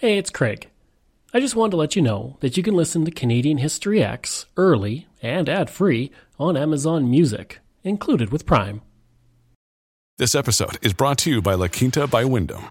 Hey, it's Craig. I just wanted to let you know that you can listen to Canadian History X early and ad free on Amazon Music, included with Prime. This episode is brought to you by La Quinta by Wyndham.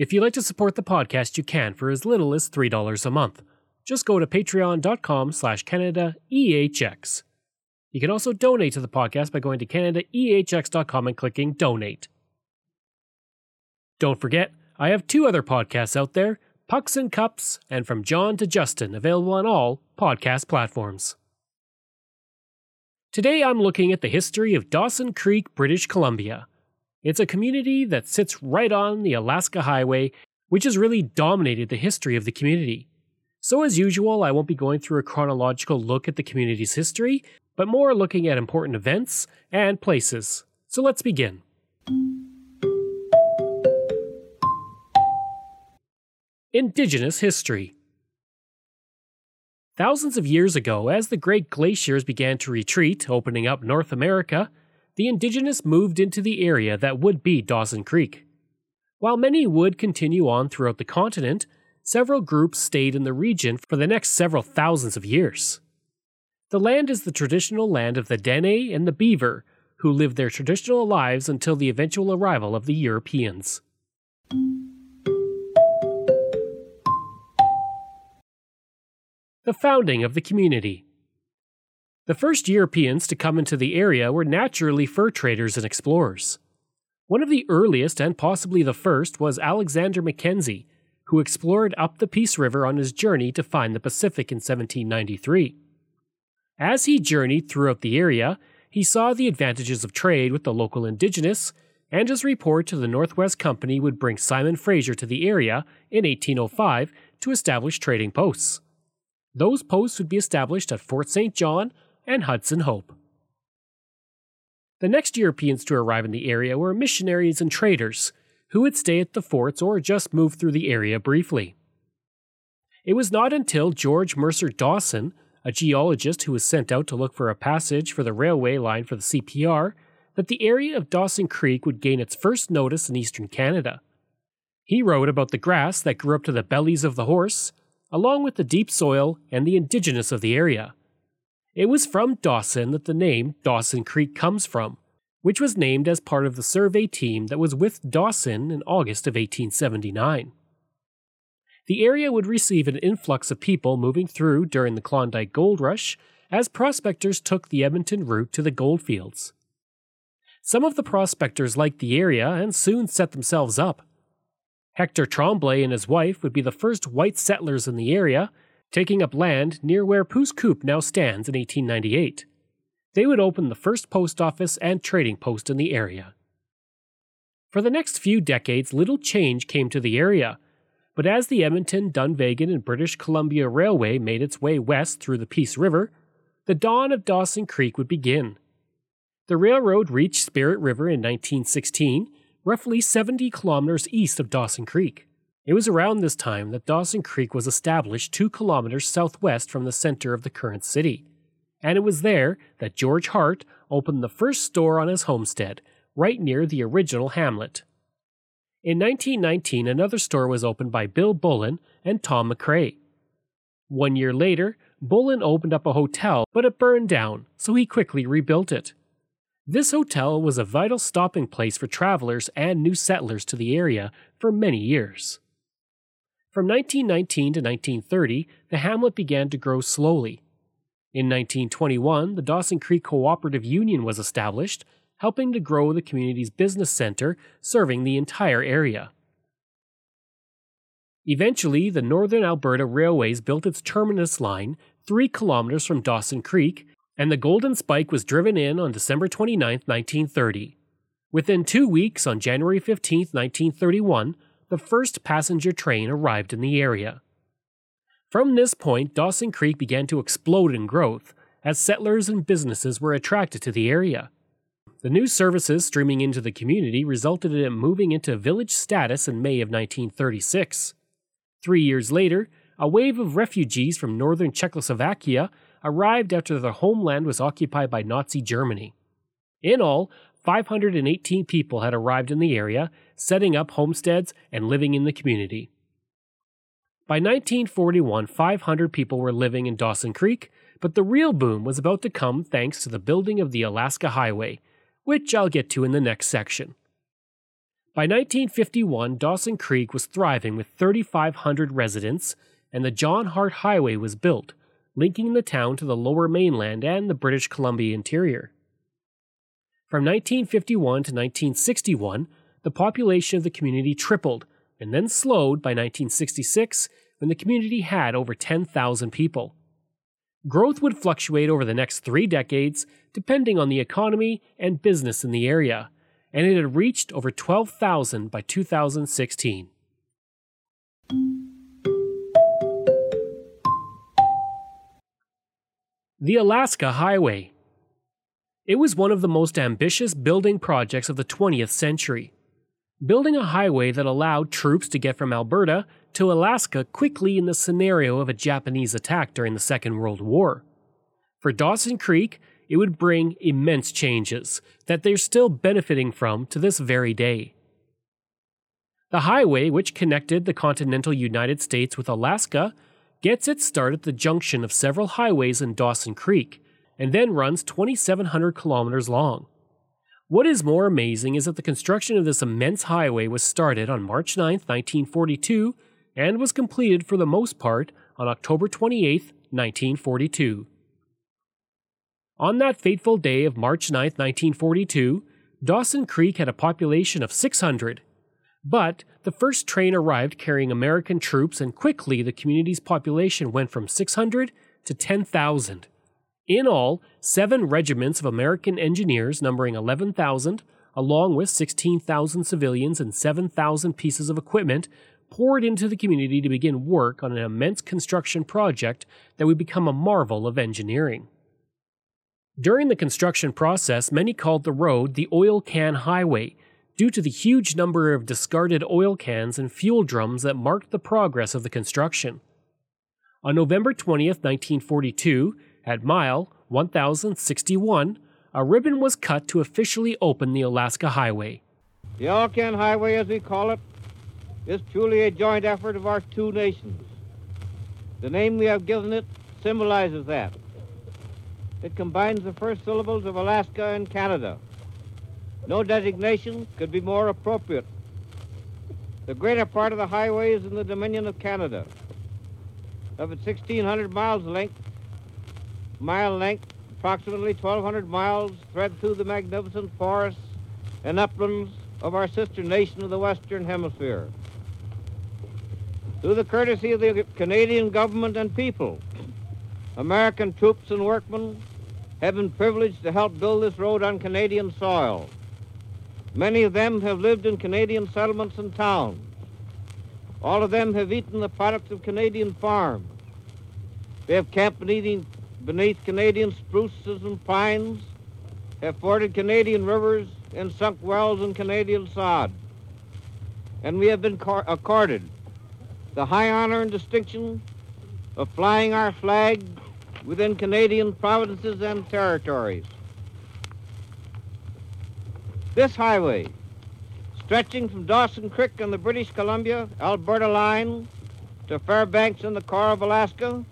If you'd like to support the podcast, you can for as little as $3 a month. Just go to patreon.com slash CanadaEHX. You can also donate to the podcast by going to CanadaEHX.com and clicking Donate. Don't forget, I have two other podcasts out there, Pucks and Cups and From John to Justin, available on all podcast platforms. Today I'm looking at the history of Dawson Creek, British Columbia. It's a community that sits right on the Alaska Highway, which has really dominated the history of the community. So, as usual, I won't be going through a chronological look at the community's history, but more looking at important events and places. So, let's begin. Indigenous History Thousands of years ago, as the great glaciers began to retreat, opening up North America, the indigenous moved into the area that would be Dawson Creek. While many would continue on throughout the continent, several groups stayed in the region for the next several thousands of years. The land is the traditional land of the Dene and the Beaver, who lived their traditional lives until the eventual arrival of the Europeans. The founding of the community. The first Europeans to come into the area were naturally fur traders and explorers. One of the earliest and possibly the first was Alexander Mackenzie, who explored up the Peace River on his journey to find the Pacific in 1793. As he journeyed throughout the area, he saw the advantages of trade with the local indigenous, and his report to the Northwest Company would bring Simon Fraser to the area in 1805 to establish trading posts. Those posts would be established at Fort St. John and Hudson Hope. The next Europeans to arrive in the area were missionaries and traders, who would stay at the forts or just move through the area briefly. It was not until George Mercer Dawson, a geologist who was sent out to look for a passage for the railway line for the CPR, that the area of Dawson Creek would gain its first notice in eastern Canada. He wrote about the grass that grew up to the bellies of the horse, along with the deep soil and the indigenous of the area. It was from Dawson that the name Dawson Creek comes from, which was named as part of the survey team that was with Dawson in August of 1879. The area would receive an influx of people moving through during the Klondike Gold Rush as prospectors took the Edmonton route to the goldfields. Some of the prospectors liked the area and soon set themselves up. Hector Tremblay and his wife would be the first white settlers in the area, taking up land near where Pouce now stands in 1898. They would open the first post office and trading post in the area. For the next few decades, little change came to the area, but as the Edmonton, Dunvegan, and British Columbia Railway made its way west through the Peace River, the dawn of Dawson Creek would begin. The railroad reached Spirit River in 1916, roughly 70 kilometers east of Dawson Creek. It was around this time that Dawson Creek was established two kilometers southwest from the center of the current city. And it was there that George Hart opened the first store on his homestead, right near the original hamlet. In 1919, another store was opened by Bill Bullen and Tom McCrae. One year later, Bullen opened up a hotel, but it burned down, so he quickly rebuilt it. This hotel was a vital stopping place for travelers and new settlers to the area for many years. From 1919 to 1930, the hamlet began to grow slowly. In 1921, the Dawson Creek Cooperative Union was established, helping to grow the community's business center, serving the entire area. Eventually, the Northern Alberta Railways built its terminus line three kilometers from Dawson Creek, and the Golden Spike was driven in on December 29, 1930. Within two weeks, on January 15, 1931, the first passenger train arrived in the area. From this point, Dawson Creek began to explode in growth as settlers and businesses were attracted to the area. The new services streaming into the community resulted in it moving into village status in May of 1936. Three years later, a wave of refugees from northern Czechoslovakia arrived after their homeland was occupied by Nazi Germany. In all, 518 people had arrived in the area, setting up homesteads and living in the community. By 1941, 500 people were living in Dawson Creek, but the real boom was about to come thanks to the building of the Alaska Highway, which I'll get to in the next section. By 1951, Dawson Creek was thriving with 3,500 residents, and the John Hart Highway was built, linking the town to the lower mainland and the British Columbia interior. From 1951 to 1961, the population of the community tripled and then slowed by 1966 when the community had over 10,000 people. Growth would fluctuate over the next three decades depending on the economy and business in the area, and it had reached over 12,000 by 2016. The Alaska Highway. It was one of the most ambitious building projects of the 20th century. Building a highway that allowed troops to get from Alberta to Alaska quickly in the scenario of a Japanese attack during the Second World War. For Dawson Creek, it would bring immense changes that they're still benefiting from to this very day. The highway, which connected the continental United States with Alaska, gets its start at the junction of several highways in Dawson Creek, and then runs 2,700 kilometers long. What is more amazing is that the construction of this immense highway was started on March 9, 1942, and was completed for the most part on October 28, 1942. On that fateful day of March 9, 1942, Dawson Creek had a population of 600. But the first train arrived carrying American troops, and quickly the community's population went from 600 to 10,000. In all, seven regiments of American engineers, numbering 11,000, along with 16,000 civilians and 7,000 pieces of equipment, poured into the community to begin work on an immense construction project that would become a marvel of engineering. During the construction process, many called the road the Oil Can Highway due to the huge number of discarded oil cans and fuel drums that marked the progress of the construction. On November 20, 1942, at mile 1061, a ribbon was cut to officially open the Alaska Highway. The Alcan Highway, as we call it, is truly a joint effort of our two nations. The name we have given it symbolizes that. It combines the first syllables of Alaska and Canada. No designation could be more appropriate. The greater part of the highway is in the Dominion of Canada. Of its 1,600 miles length, mile length, approximately 1,200 miles thread through the magnificent forests and uplands of our sister nation of the Western Hemisphere. Through the courtesy of the Canadian government and people, American troops and workmen have been privileged to help build this road on Canadian soil. Many of them have lived in Canadian settlements and towns. All of them have eaten the products of Canadian farms. They have camped beneath, beneath Canadian spruces and pines, have forded Canadian rivers, and sunk wells in Canadian sod. And we have been accorded the high honor and distinction of flying our flag within Canadian provinces and territories. This highway, stretching from Dawson Creek on the British Columbia Alberta line to Fairbanks in the core of Alaska,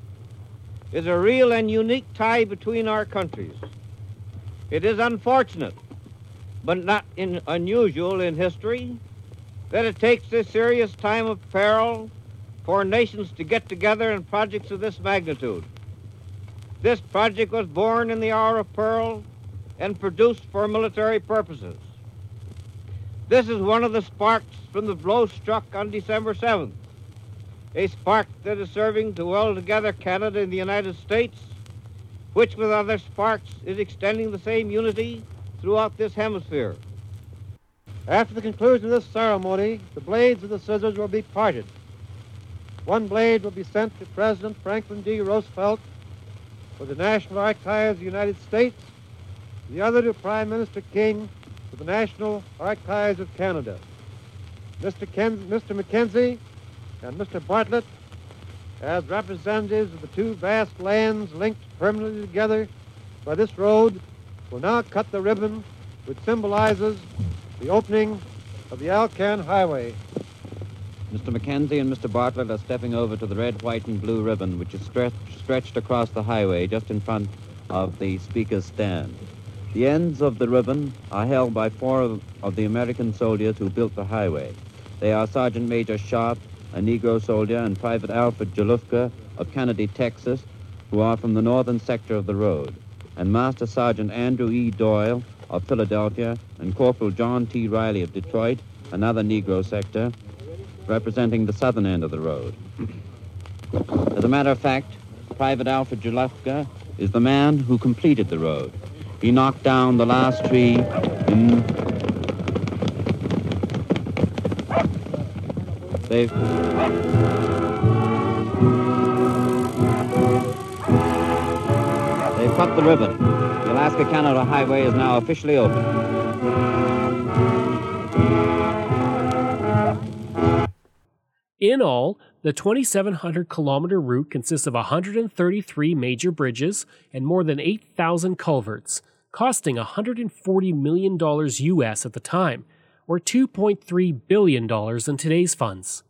is a real and unique tie between our countries. It is unfortunate, but not in, unusual in history, that it takes this serious time of peril for nations to get together in projects of this magnitude. This project was born in the hour of peril and produced for military purposes. This is one of the sparks from the blow struck on December 7th, a spark that is serving to weld together Canada and the United States, which with other sparks is extending the same unity throughout this hemisphere. After the conclusion of this ceremony, the blades of the scissors will be parted. One blade will be sent to President Franklin D. Roosevelt for the National Archives of the United States, the other to Prime Minister King for the National Archives of Canada. Mr. Ken, Mr. Mackenzie and Mr. Bartlett, as representatives of the two vast lands linked permanently together by this road, will now cut the ribbon which symbolizes the opening of the Alcan Highway. Mr. Mackenzie and Mr. Bartlett are stepping over to the red, white, and blue ribbon, which is stretched, stretched across the highway just in front of the speaker's stand. The ends of the ribbon are held by four of, of the American soldiers who built the highway. They are Sergeant Major Sharp, a Negro soldier, and Private Alfred Jalufka of Kenedy, Texas, who are from the northern sector of the road, and Master Sergeant Andrew E. Doyle of Philadelphia, and Corporal John T. Riley of Detroit, another Negro sector, representing the southern end of the road. As a matter of fact, Private Alfred Jalufka is the man who completed the road. He knocked down the last tree in... They've... They've cut the ribbon. The Alaska-Canada Highway is now officially open. In all, the 2,700 kilometer route consists of 133 major bridges and more than 8,000 culverts, costing $140 million US at the time, or $2.3 billion in today's funds.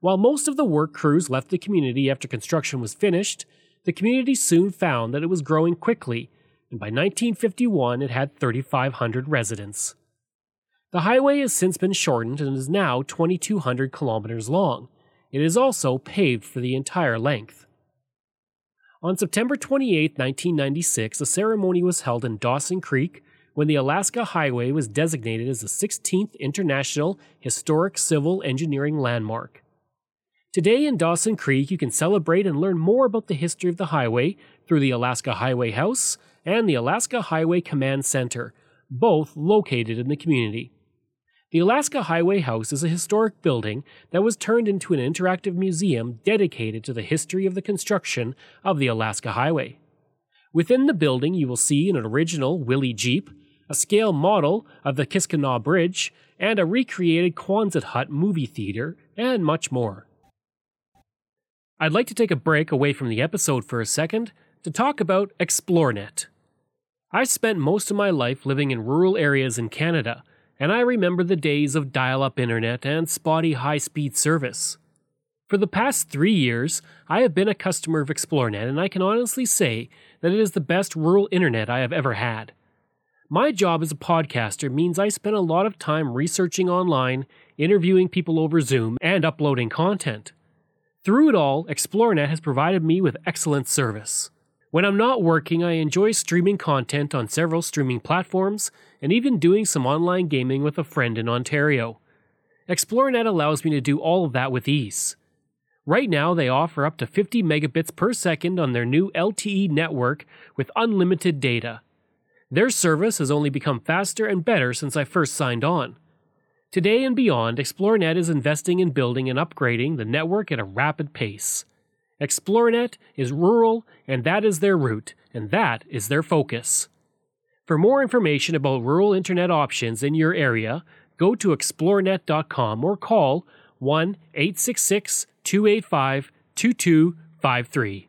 While most of the work crews left the community after construction was finished, the community soon found that it was growing quickly, and by 1951 it had 3,500 residents. The highway has since been shortened and is now 2,200 kilometers long. It is also paved for the entire length. On September 28, 1996, a ceremony was held in Dawson Creek when the Alaska Highway was designated as the 16th International Historic Civil Engineering Landmark. Today in Dawson Creek, you can celebrate and learn more about the history of the highway through the Alaska Highway House and the Alaska Highway Command Center, both located in the community. The Alaska Highway House is a historic building that was turned into an interactive museum dedicated to the history of the construction of the Alaska Highway. Within the building, you will see an original Willys Jeep, a scale model of the Kiskatinaw Bridge, and a recreated Quonset Hut movie theater, and much more. I'd like to take a break away from the episode for a second to talk about Xplornet. I spent most of my life living in rural areas in Canada and I remember the days of dial up internet and spotty high speed service. For the past three years, I have been a customer of Xplornet, and I can honestly say that it is the best rural internet I have ever had. My job as a podcaster means I spend a lot of time researching online, interviewing people over Zoom, and uploading content. Through it all, Xplornet has provided me with excellent service. When I'm not working, I enjoy streaming content on several streaming platforms and even doing some online gaming with a friend in Ontario. Xplornet allows me to do all of that with ease. Right now, they offer up to 50 megabits per second on their new LTE network with unlimited data. Their service has only become faster and better since I first signed on. Today and beyond, Xplornet is investing in building and upgrading the network at a rapid pace. Xplornet is rural, and that is their route, and that is their focus. For more information about rural internet options in your area, go to xplornet.com or call 1 866 285 2253.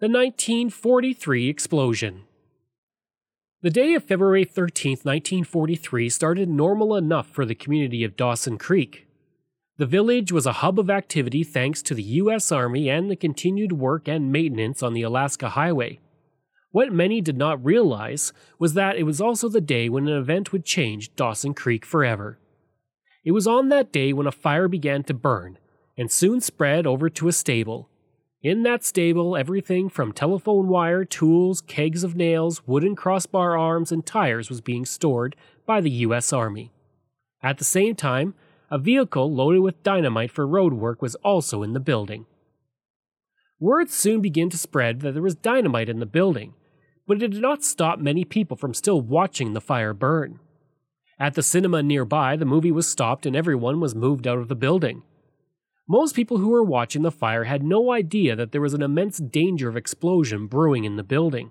The 1943 explosion. The day of February 13, 1943 started normal enough for the community of Dawson Creek. The village was a hub of activity thanks to the U.S. Army and the continued work and maintenance on the Alaska Highway. What many did not realize was that it was also the day when an event would change Dawson Creek forever. It was on that day when a fire began to burn and soon spread over to a stable. In that stable, everything from telephone wire, tools, kegs of nails, wooden crossbar arms, and tires was being stored by the U.S. Army. At the same time, a vehicle loaded with dynamite for road work was also in the building. Word soon began to spread that there was dynamite in the building, but it did not stop many people from still watching the fire burn. At the cinema nearby, the movie was stopped and everyone was moved out of the building. Most people who were watching the fire had no idea that there was an immense danger of explosion brewing in the building.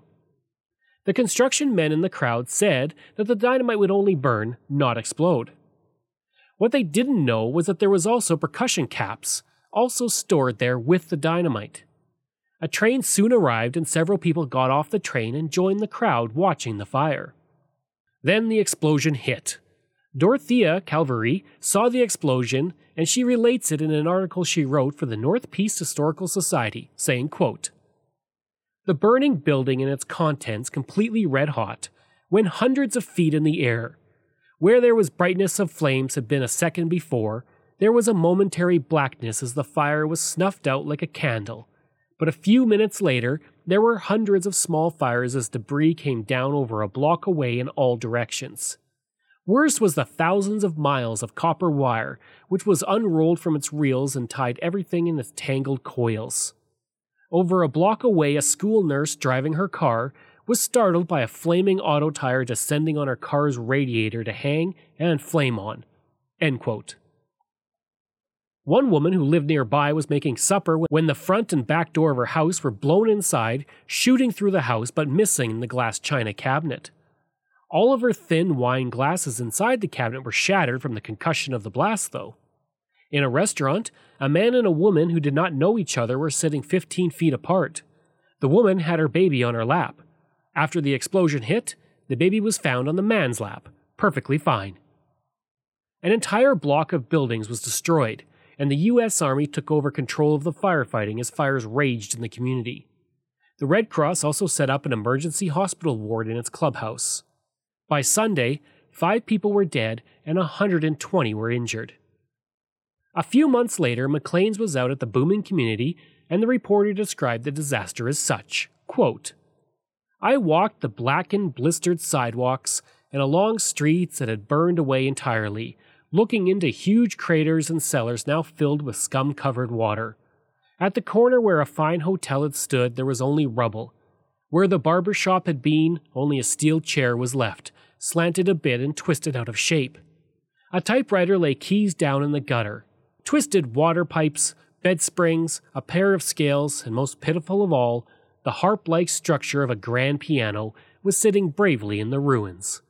The construction men in the crowd said that the dynamite would only burn, not explode. What they didn't know was that there was also percussion caps, also stored there with the dynamite. A train soon arrived and several people got off the train and joined the crowd watching the fire. Then the explosion hit. Dorothea Calverley saw the explosion and she relates it in an article she wrote for the North Peace Historical Society, saying, quote, The burning building and its contents completely red hot went hundreds of feet in the air. Where there was brightness of flames had been a second before, there was a momentary blackness as the fire was snuffed out like a candle. But a few minutes later, there were hundreds of small fires as debris came down over a block away in all directions. Worse was the thousands of miles of copper wire, which was unrolled from its reels and tied everything in its tangled coils. Over a block away, a school nurse driving her car was startled by a flaming auto tire descending on her car's radiator to hang and flame on. One woman who lived nearby was making supper when the front and back door of her house were blown inside, shooting through the house but missing the glass china cabinet. All of her thin wine glasses inside the cabinet were shattered from the concussion of the blast, though. In a restaurant, a man and a woman who did not know each other were sitting 15 feet apart. The woman had her baby on her lap. After the explosion hit, the baby was found on the man's lap, perfectly fine. An entire block of buildings was destroyed, and the U.S. Army took over control of the firefighting as fires raged in the community. The Red Cross also set up an emergency hospital ward in its clubhouse. By Sunday, five people were dead and 120 were injured. A few months later, Maclean's was out at the booming community, and the reporter described the disaster as such quote, I walked the blackened, blistered sidewalks and along streets that had burned away entirely, looking into huge craters and cellars now filled with scum covered water. At the corner where a fine hotel had stood, there was only rubble. Where the barber shop had been, only a steel chair was left, slanted a bit and twisted out of shape. A typewriter lay keys down in the gutter. Twisted water pipes, bed springs, a pair of scales, and most pitiful of all, the harp like structure of a grand piano was sitting bravely in the ruins.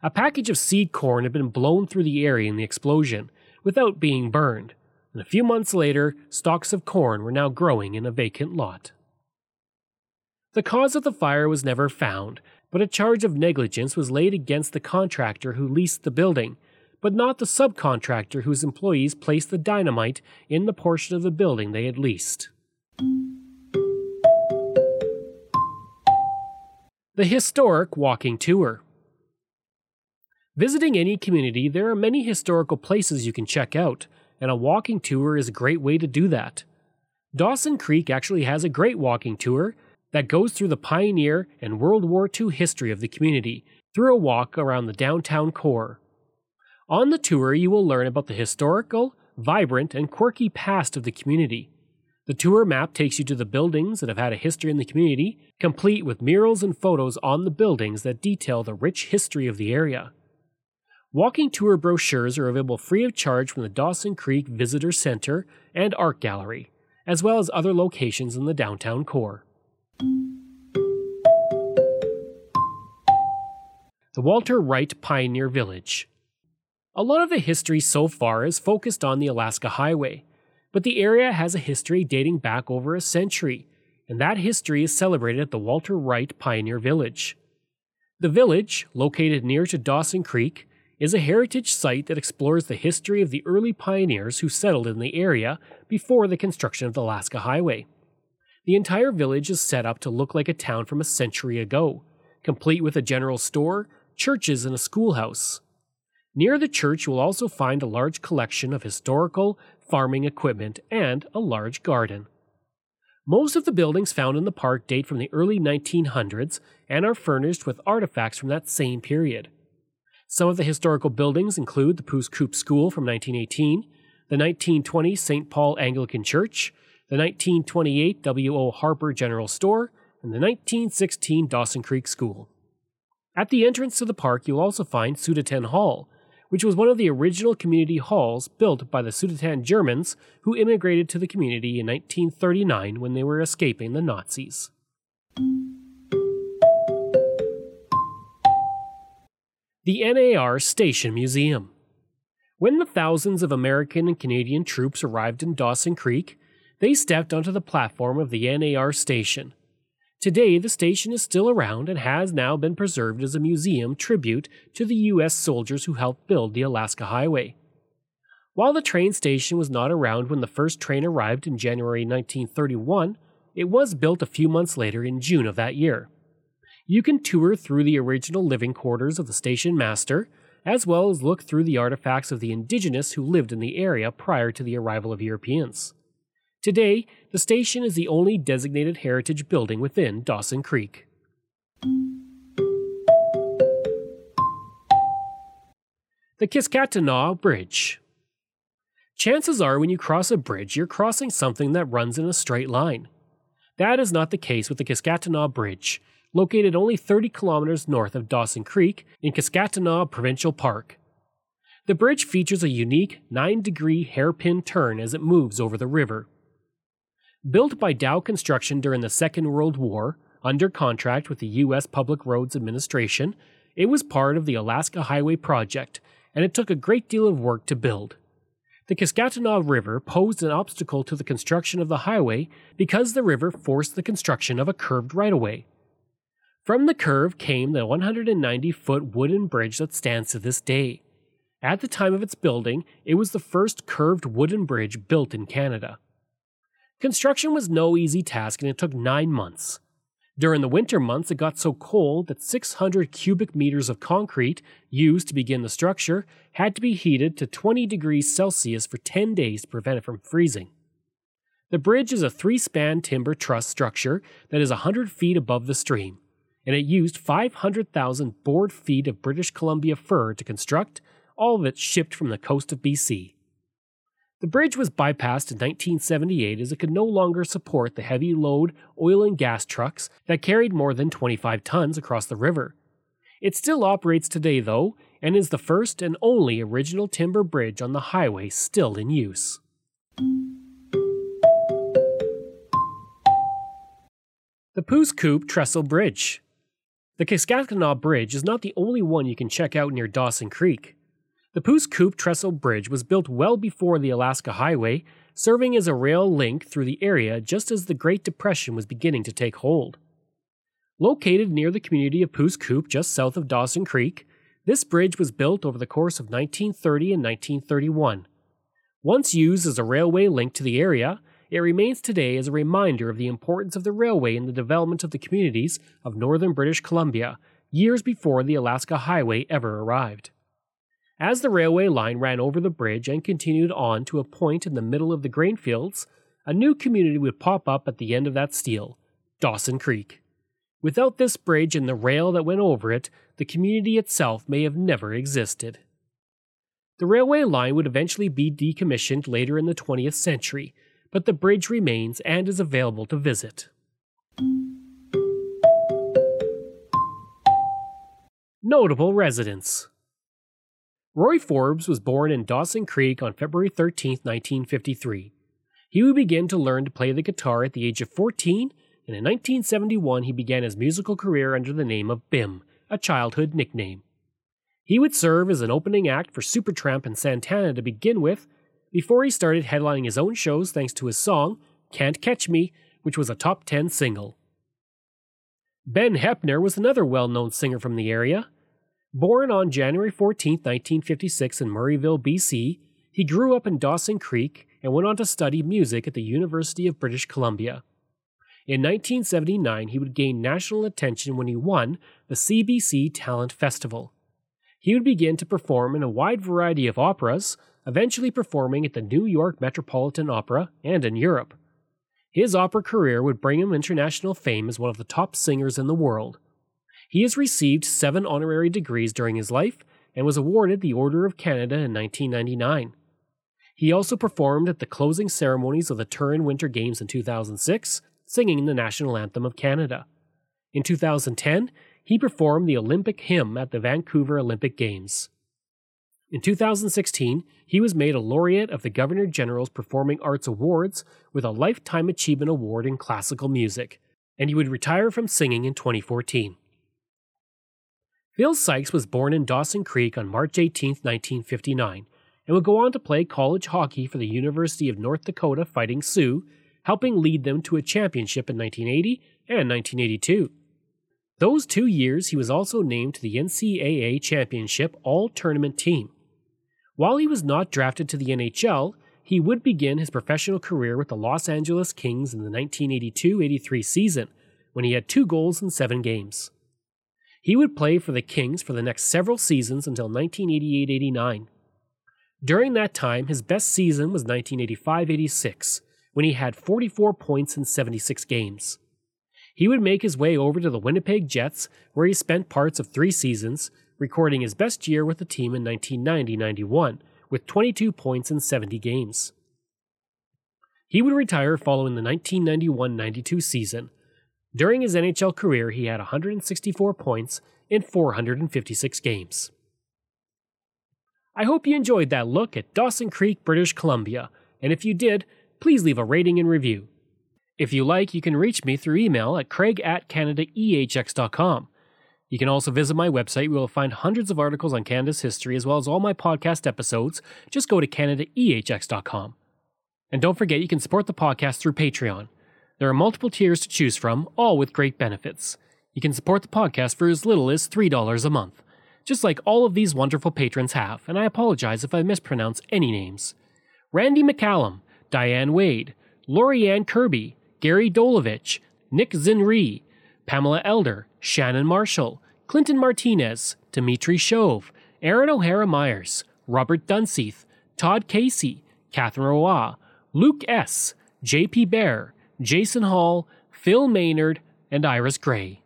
A package of seed corn had been blown through the area in the explosion without being burned, and a few months later, stalks of corn were now growing in a vacant lot. The cause of the fire was never found, but a charge of negligence was laid against the contractor who leased the building, but not the subcontractor whose employees placed the dynamite in the portion of the building they had leased. The Historic Walking Tour Visiting any community, there are many historical places you can check out, and a walking tour is a great way to do that. Dawson Creek actually has a great walking tour that goes through the pioneer and World War II history of the community through a walk around the downtown core. On the tour, you will learn about the historical, vibrant, and quirky past of the community. The tour map takes you to the buildings that have had a history in the community, complete with murals and photos on the buildings that detail the rich history of the area. Walking tour brochures are available free of charge from the Dawson Creek Visitor Center and Art Gallery, as well as other locations in the downtown core. The Walter Wright Pioneer Village. A lot of the history so far is focused on the Alaska Highway, but the area has a history dating back over a century, and that history is celebrated at the Walter Wright Pioneer Village. The village, located near to Dawson Creek, is a heritage site that explores the history of the early pioneers who settled in the area before the construction of the Alaska Highway. The entire village is set up to look like a town from a century ago, complete with a general store, churches, and a schoolhouse. Near the church, you will also find a large collection of historical farming equipment and a large garden. Most of the buildings found in the park date from the early 1900s and are furnished with artifacts from that same period. Some of the historical buildings include the Pouce School from 1918, the 1920 St. Paul Anglican Church, the 1928 W.O. Harper General Store, and the 1916 Dawson Creek School. At the entrance to the park, you'll also find Sudeten Hall, which was one of the original community halls built by the Sudeten Germans who immigrated to the community in 1939 when they were escaping the Nazis. the NAR Station Museum. When the thousands of American and Canadian troops arrived in Dawson Creek, they stepped onto the platform of the NAR station. Today, the station is still around and has now been preserved as a museum tribute to the U.S. soldiers who helped build the Alaska Highway. While the train station was not around when the first train arrived in January 1931, it was built a few months later in June of that year. You can tour through the original living quarters of the station master, as well as look through the artifacts of the indigenous who lived in the area prior to the arrival of Europeans. Today, the station is the only designated heritage building within Dawson Creek. The Kiskatinaw Bridge. Chances are, when you cross a bridge, you're crossing something that runs in a straight line. That is not the case with the Kiskatinaw Bridge, located only 30 kilometers north of Dawson Creek in Kiskatinaw Provincial Park. The bridge features a unique 9 degree hairpin turn as it moves over the river. Built by Dow Construction during the Second World War, under contract with the U.S. Public Roads Administration, it was part of the Alaska Highway Project, and it took a great deal of work to build. The Kiskatinaw River posed an obstacle to the construction of the highway because the river forced the construction of a curved right of way. From the curve came the 190 foot wooden bridge that stands to this day. At the time of its building, it was the first curved wooden bridge built in Canada. Construction was no easy task and it took nine months. During the winter months, it got so cold that 600 cubic meters of concrete used to begin the structure had to be heated to 20 degrees Celsius for 10 days to prevent it from freezing. The bridge is a three span timber truss structure that is 100 feet above the stream and it used 500,000 board feet of British Columbia fir to construct, all of it shipped from the coast of BC. The bridge was bypassed in 1978 as it could no longer support the heavy load oil and gas trucks that carried more than 25 tons across the river. It still operates today, though, and is the first and only original timber bridge on the highway still in use. The Pouce Trestle Bridge. The Kiskatinaw Bridge is not the only one you can check out near Dawson Creek. The Coupe Trestle Bridge was built well before the Alaska Highway, serving as a rail link through the area just as the Great Depression was beginning to take hold. Located near the community of Coupe just south of Dawson Creek, this bridge was built over the course of 1930 and 1931. Once used as a railway link to the area, it remains today as a reminder of the importance of the railway in the development of the communities of northern British Columbia years before the Alaska Highway ever arrived. As the railway line ran over the bridge and continued on to a point in the middle of the grain fields, a new community would pop up at the end of that steel Dawson Creek. Without this bridge and the rail that went over it, the community itself may have never existed. The railway line would eventually be decommissioned later in the 20th century, but the bridge remains and is available to visit. Notable residents Roy Forbes was born in Dawson Creek on February 13, 1953. He would begin to learn to play the guitar at the age of 14, and in 1971 he began his musical career under the name of Bim, a childhood nickname. He would serve as an opening act for Supertramp and Santana to begin with, before he started headlining his own shows thanks to his song, Can't Catch Me, which was a top 10 single. Ben Heppner was another well known singer from the area. Born on January 14, 1956, in Murrayville, BC, he grew up in Dawson Creek and went on to study music at the University of British Columbia. In 1979, he would gain national attention when he won the CBC Talent Festival. He would begin to perform in a wide variety of operas, eventually performing at the New York Metropolitan Opera and in Europe. His opera career would bring him international fame as one of the top singers in the world. He has received seven honorary degrees during his life and was awarded the Order of Canada in 1999. He also performed at the closing ceremonies of the Turin Winter Games in 2006, singing the national anthem of Canada. In 2010, he performed the Olympic hymn at the Vancouver Olympic Games. In 2016, he was made a laureate of the Governor General's Performing Arts Awards with a Lifetime Achievement Award in Classical Music, and he would retire from singing in 2014. Phil Sykes was born in Dawson Creek on March 18, 1959, and would go on to play college hockey for the University of North Dakota Fighting Sioux, helping lead them to a championship in 1980 and 1982. Those two years, he was also named to the NCAA Championship All Tournament team. While he was not drafted to the NHL, he would begin his professional career with the Los Angeles Kings in the 1982 83 season, when he had two goals in seven games. He would play for the Kings for the next several seasons until 1988 89. During that time, his best season was 1985 86, when he had 44 points in 76 games. He would make his way over to the Winnipeg Jets, where he spent parts of three seasons, recording his best year with the team in 1990 91, with 22 points in 70 games. He would retire following the 1991 92 season, during his NHL career, he had 164 points in 456 games. I hope you enjoyed that look at Dawson Creek, British Columbia, and if you did, please leave a rating and review. If you like, you can reach me through email at craig at canadaehx.com. You can also visit my website where you'll find hundreds of articles on Canada's history as well as all my podcast episodes. Just go to canadaehx.com. And don't forget, you can support the podcast through Patreon. There are multiple tiers to choose from, all with great benefits. You can support the podcast for as little as $3 a month, just like all of these wonderful patrons have, and I apologize if I mispronounce any names. Randy McCallum, Diane Wade, Lorianne Kirby, Gary Dolovich, Nick Zinri, Pamela Elder, Shannon Marshall, Clinton Martinez, Dimitri Shove, Aaron O'Hara Myers, Robert Dunseith, Todd Casey, Catherine Roy, Luke S., J.P. Bear, Jason Hall, Phil Maynard, and Iris Gray.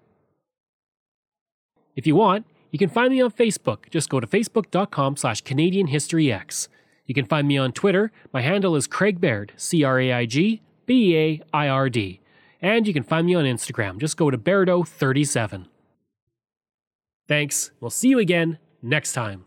If you want, you can find me on Facebook. Just go to facebook.com slash Canadian History X. You can find me on Twitter. My handle is Craig Baird, C R A I G B A I R D. And you can find me on Instagram. Just go to Bairdo37. Thanks. We'll see you again next time.